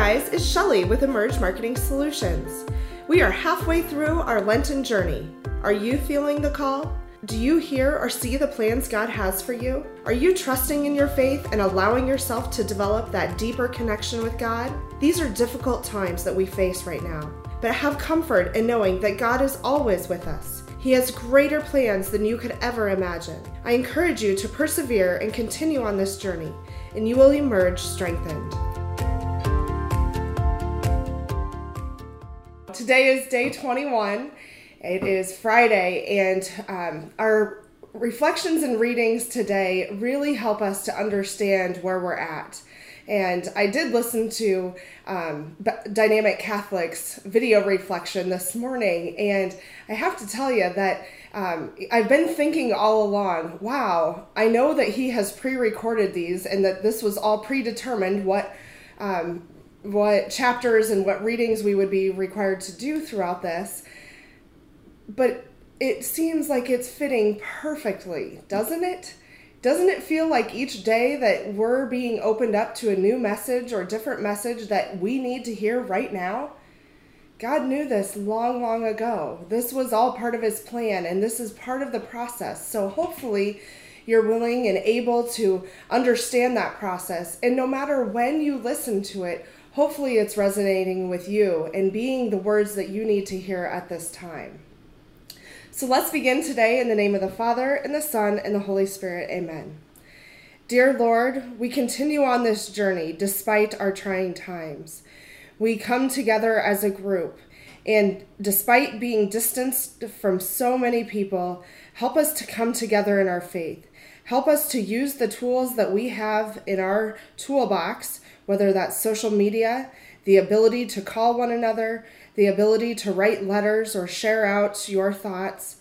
guys, it's Shelly with Emerge Marketing Solutions. We are halfway through our Lenten journey. Are you feeling the call? Do you hear or see the plans God has for you? Are you trusting in your faith and allowing yourself to develop that deeper connection with God? These are difficult times that we face right now, but have comfort in knowing that God is always with us. He has greater plans than you could ever imagine. I encourage you to persevere and continue on this journey, and you will emerge strengthened. Today is day 21. It is Friday, and um, our reflections and readings today really help us to understand where we're at. And I did listen to um, Dynamic Catholic's video reflection this morning, and I have to tell you that um, I've been thinking all along wow, I know that he has pre recorded these and that this was all predetermined what. Um, what chapters and what readings we would be required to do throughout this. But it seems like it's fitting perfectly, doesn't it? Doesn't it feel like each day that we're being opened up to a new message or different message that we need to hear right now? God knew this long, long ago. This was all part of His plan, and this is part of the process. So hopefully, you're willing and able to understand that process. And no matter when you listen to it, hopefully it's resonating with you and being the words that you need to hear at this time. So let's begin today in the name of the Father, and the Son, and the Holy Spirit. Amen. Dear Lord, we continue on this journey despite our trying times. We come together as a group, and despite being distanced from so many people, help us to come together in our faith. Help us to use the tools that we have in our toolbox whether that's social media, the ability to call one another, the ability to write letters or share out your thoughts.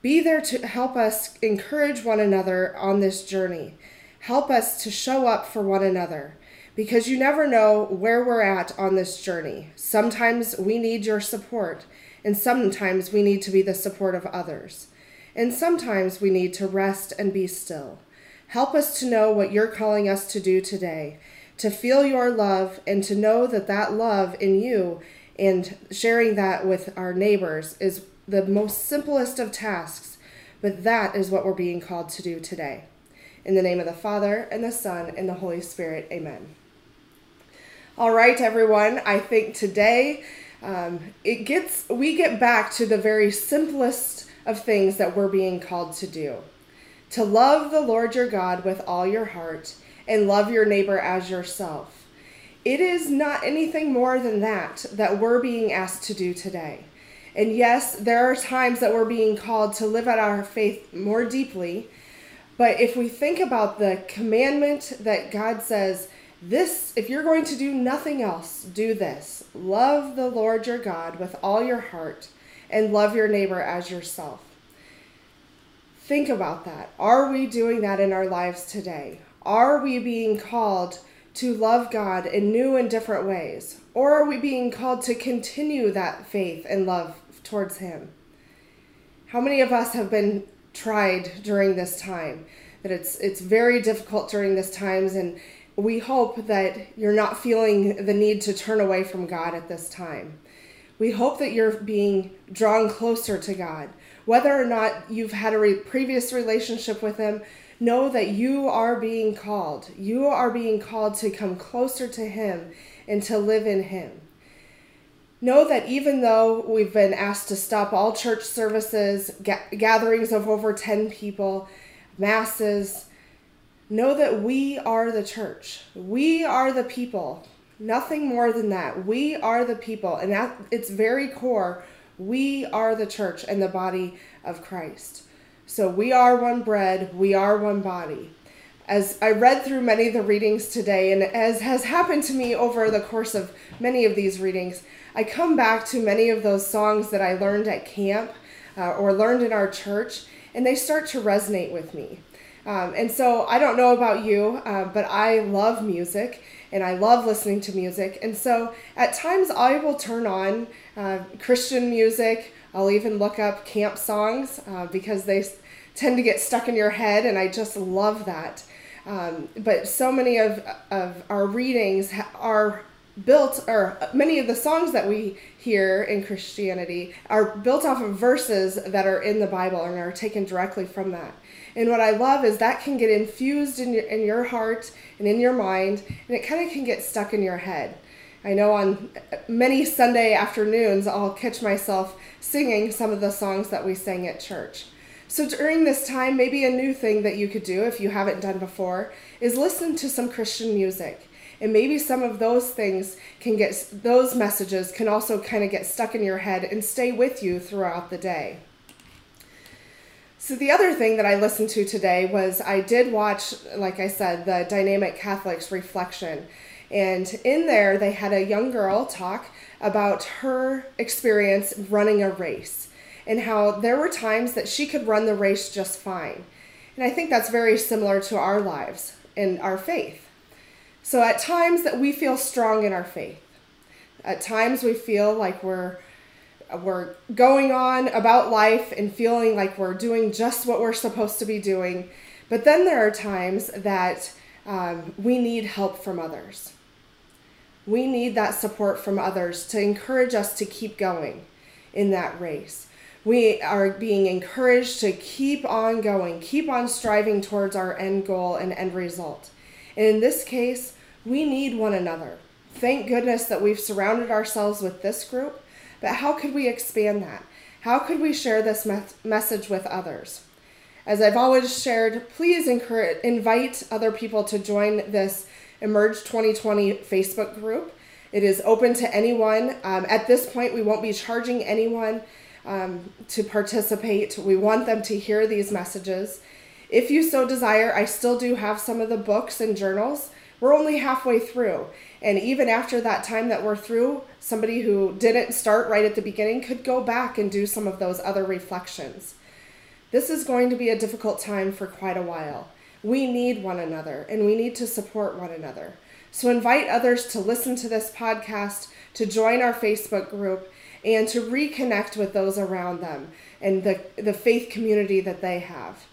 Be there to help us encourage one another on this journey. Help us to show up for one another because you never know where we're at on this journey. Sometimes we need your support, and sometimes we need to be the support of others. And sometimes we need to rest and be still. Help us to know what you're calling us to do today to feel your love and to know that that love in you and sharing that with our neighbors is the most simplest of tasks, but that is what we're being called to do today. In the name of the Father, and the Son, and the Holy Spirit, amen. All right, everyone, I think today um, it gets we get back to the very simplest of things that we're being called to do to love the Lord your God with all your heart and love your neighbor as yourself. It is not anything more than that that we're being asked to do today. And yes, there are times that we're being called to live out our faith more deeply. But if we think about the commandment that God says, this, if you're going to do nothing else, do this love the Lord your God with all your heart and love your neighbor as yourself. Think about that. Are we doing that in our lives today? Are we being called to love God in new and different ways? Or are we being called to continue that faith and love towards Him? How many of us have been tried during this time? That it's it's very difficult during this times and we hope that you're not feeling the need to turn away from God at this time. We hope that you're being drawn closer to God. Whether or not you've had a re- previous relationship with Him, know that you are being called. You are being called to come closer to Him and to live in Him. Know that even though we've been asked to stop all church services, ga- gatherings of over 10 people, masses, know that we are the church. We are the people. Nothing more than that. We are the people. And at its very core, we are the church and the body of Christ. So we are one bread, we are one body. As I read through many of the readings today, and as has happened to me over the course of many of these readings, I come back to many of those songs that I learned at camp uh, or learned in our church, and they start to resonate with me. Um, and so I don't know about you, uh, but I love music and I love listening to music. And so at times I will turn on uh, Christian music I'll even look up camp songs uh, because they tend to get stuck in your head, and I just love that. Um, but so many of, of our readings are built, or many of the songs that we hear in Christianity are built off of verses that are in the Bible and are taken directly from that. And what I love is that can get infused in your, in your heart and in your mind, and it kind of can get stuck in your head. I know on many Sunday afternoons, I'll catch myself singing some of the songs that we sang at church. So during this time, maybe a new thing that you could do if you haven't done before is listen to some Christian music. And maybe some of those things can get, those messages can also kind of get stuck in your head and stay with you throughout the day. So, the other thing that I listened to today was I did watch, like I said, the Dynamic Catholics reflection. And in there, they had a young girl talk about her experience running a race and how there were times that she could run the race just fine. And I think that's very similar to our lives and our faith. So at times that we feel strong in our faith. At times we feel like we're we're going on about life and feeling like we're doing just what we're supposed to be doing. But then there are times that um, we need help from others. We need that support from others to encourage us to keep going in that race. We are being encouraged to keep on going, keep on striving towards our end goal and end result. And in this case, we need one another. Thank goodness that we've surrounded ourselves with this group, but how could we expand that? How could we share this me- message with others? As I've always shared, please encourage, invite other people to join this Emerge 2020 Facebook group. It is open to anyone. Um, at this point, we won't be charging anyone um, to participate. We want them to hear these messages. If you so desire, I still do have some of the books and journals. We're only halfway through. And even after that time that we're through, somebody who didn't start right at the beginning could go back and do some of those other reflections. This is going to be a difficult time for quite a while. We need one another and we need to support one another. So invite others to listen to this podcast, to join our Facebook group, and to reconnect with those around them and the, the faith community that they have.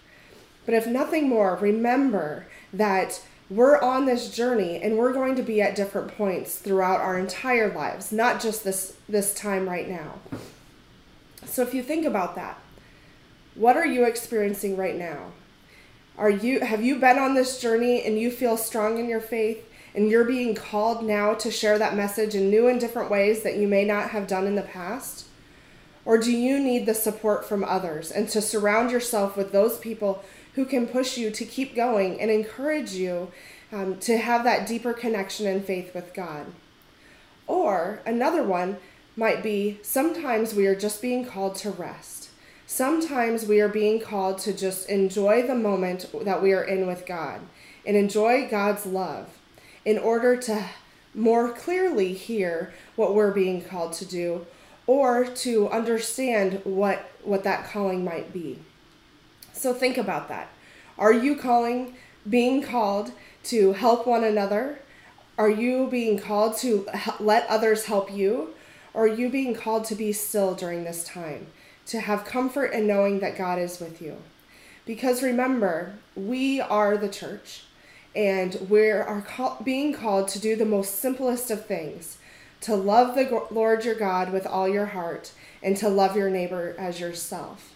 But if nothing more, remember that we're on this journey and we're going to be at different points throughout our entire lives, not just this, this time right now. So if you think about that, what are you experiencing right now? Are you have you been on this journey and you feel strong in your faith and you're being called now to share that message in new and different ways that you may not have done in the past? Or do you need the support from others and to surround yourself with those people who can push you to keep going and encourage you um, to have that deeper connection and faith with God? Or another one might be sometimes we are just being called to rest. Sometimes we are being called to just enjoy the moment that we are in with God and enjoy God's love in order to more clearly hear what we're being called to do or to understand what what that calling might be. So think about that. Are you calling being called to help one another? Are you being called to let others help you? Or are you being called to be still during this time? to have comfort in knowing that God is with you. Because remember, we are the church and we are call- being called to do the most simplest of things to love the Lord your God with all your heart and to love your neighbor as yourself.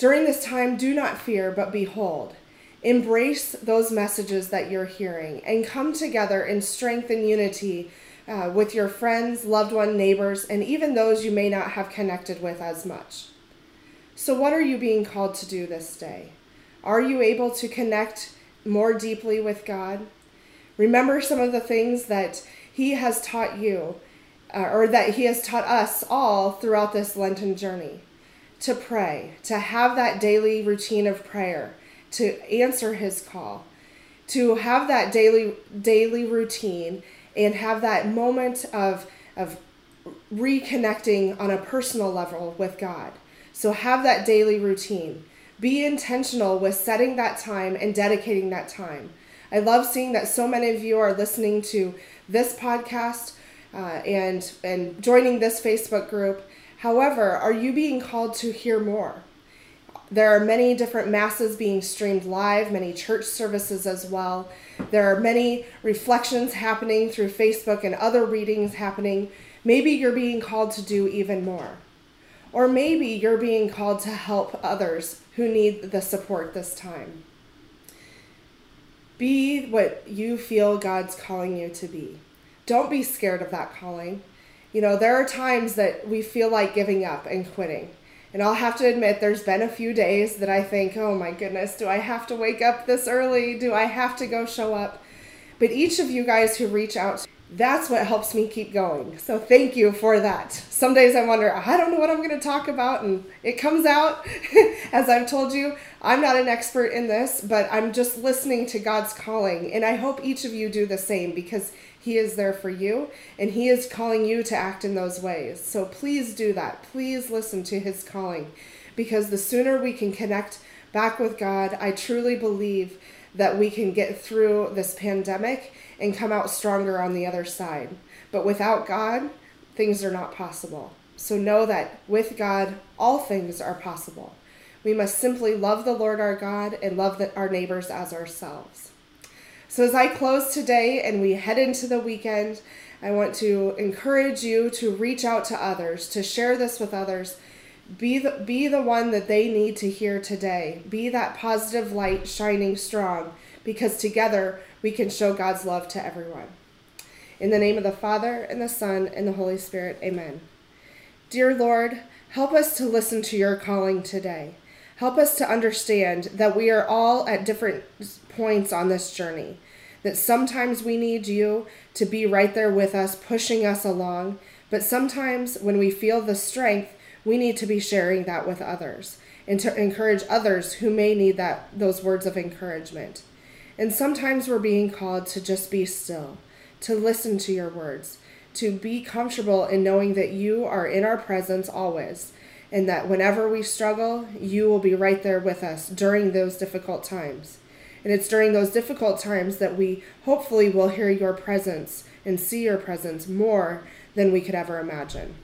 During this time, do not fear, but behold. Embrace those messages that you're hearing and come together in strength and unity uh, with your friends, loved one, neighbors, and even those you may not have connected with as much. So, what are you being called to do this day? Are you able to connect more deeply with God? Remember some of the things that He has taught you, uh, or that He has taught us all throughout this Lenten journey to pray, to have that daily routine of prayer, to answer His call, to have that daily daily routine and have that moment of, of reconnecting on a personal level with God. So have that daily routine. Be intentional with setting that time and dedicating that time. I love seeing that so many of you are listening to this podcast uh, and and joining this Facebook group. However, are you being called to hear more? There are many different masses being streamed live, many church services as well. There are many reflections happening through Facebook and other readings happening. Maybe you're being called to do even more. Or maybe you're being called to help others who need the support this time. Be what you feel God's calling you to be. Don't be scared of that calling. You know, there are times that we feel like giving up and quitting. And I'll have to admit, there's been a few days that I think, oh my goodness, do I have to wake up this early? Do I have to go show up? But each of you guys who reach out, that's what helps me keep going. So thank you for that. Some days I wonder, I don't know what I'm going to talk about, and it comes out. As I've told you, I'm not an expert in this, but I'm just listening to God's calling. And I hope each of you do the same because he is there for you, and He is calling you to act in those ways. So please do that. Please listen to His calling, because the sooner we can connect back with God, I truly believe that we can get through this pandemic and come out stronger on the other side. But without God, things are not possible. So know that with God, all things are possible. We must simply love the Lord our God and love our neighbors as ourselves. So, as I close today and we head into the weekend, I want to encourage you to reach out to others, to share this with others. Be the, be the one that they need to hear today. Be that positive light shining strong because together we can show God's love to everyone. In the name of the Father, and the Son, and the Holy Spirit, amen. Dear Lord, help us to listen to your calling today. Help us to understand that we are all at different points on this journey. That sometimes we need you to be right there with us, pushing us along. But sometimes when we feel the strength, we need to be sharing that with others and to encourage others who may need that those words of encouragement. And sometimes we're being called to just be still, to listen to your words, to be comfortable in knowing that you are in our presence always and that whenever we struggle, you will be right there with us during those difficult times. And it's during those difficult times that we hopefully will hear your presence and see your presence more than we could ever imagine.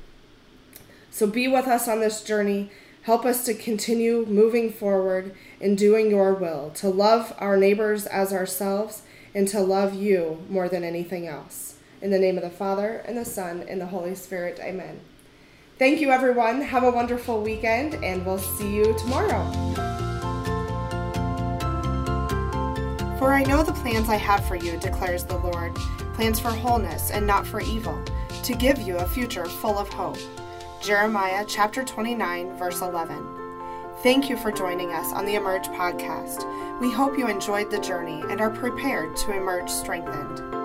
So be with us on this journey. Help us to continue moving forward in doing your will, to love our neighbors as ourselves, and to love you more than anything else. In the name of the Father, and the Son, and the Holy Spirit, amen. Thank you, everyone. Have a wonderful weekend, and we'll see you tomorrow. For I know the plans I have for you, declares the Lord plans for wholeness and not for evil, to give you a future full of hope. Jeremiah chapter 29, verse 11. Thank you for joining us on the Emerge podcast. We hope you enjoyed the journey and are prepared to emerge strengthened.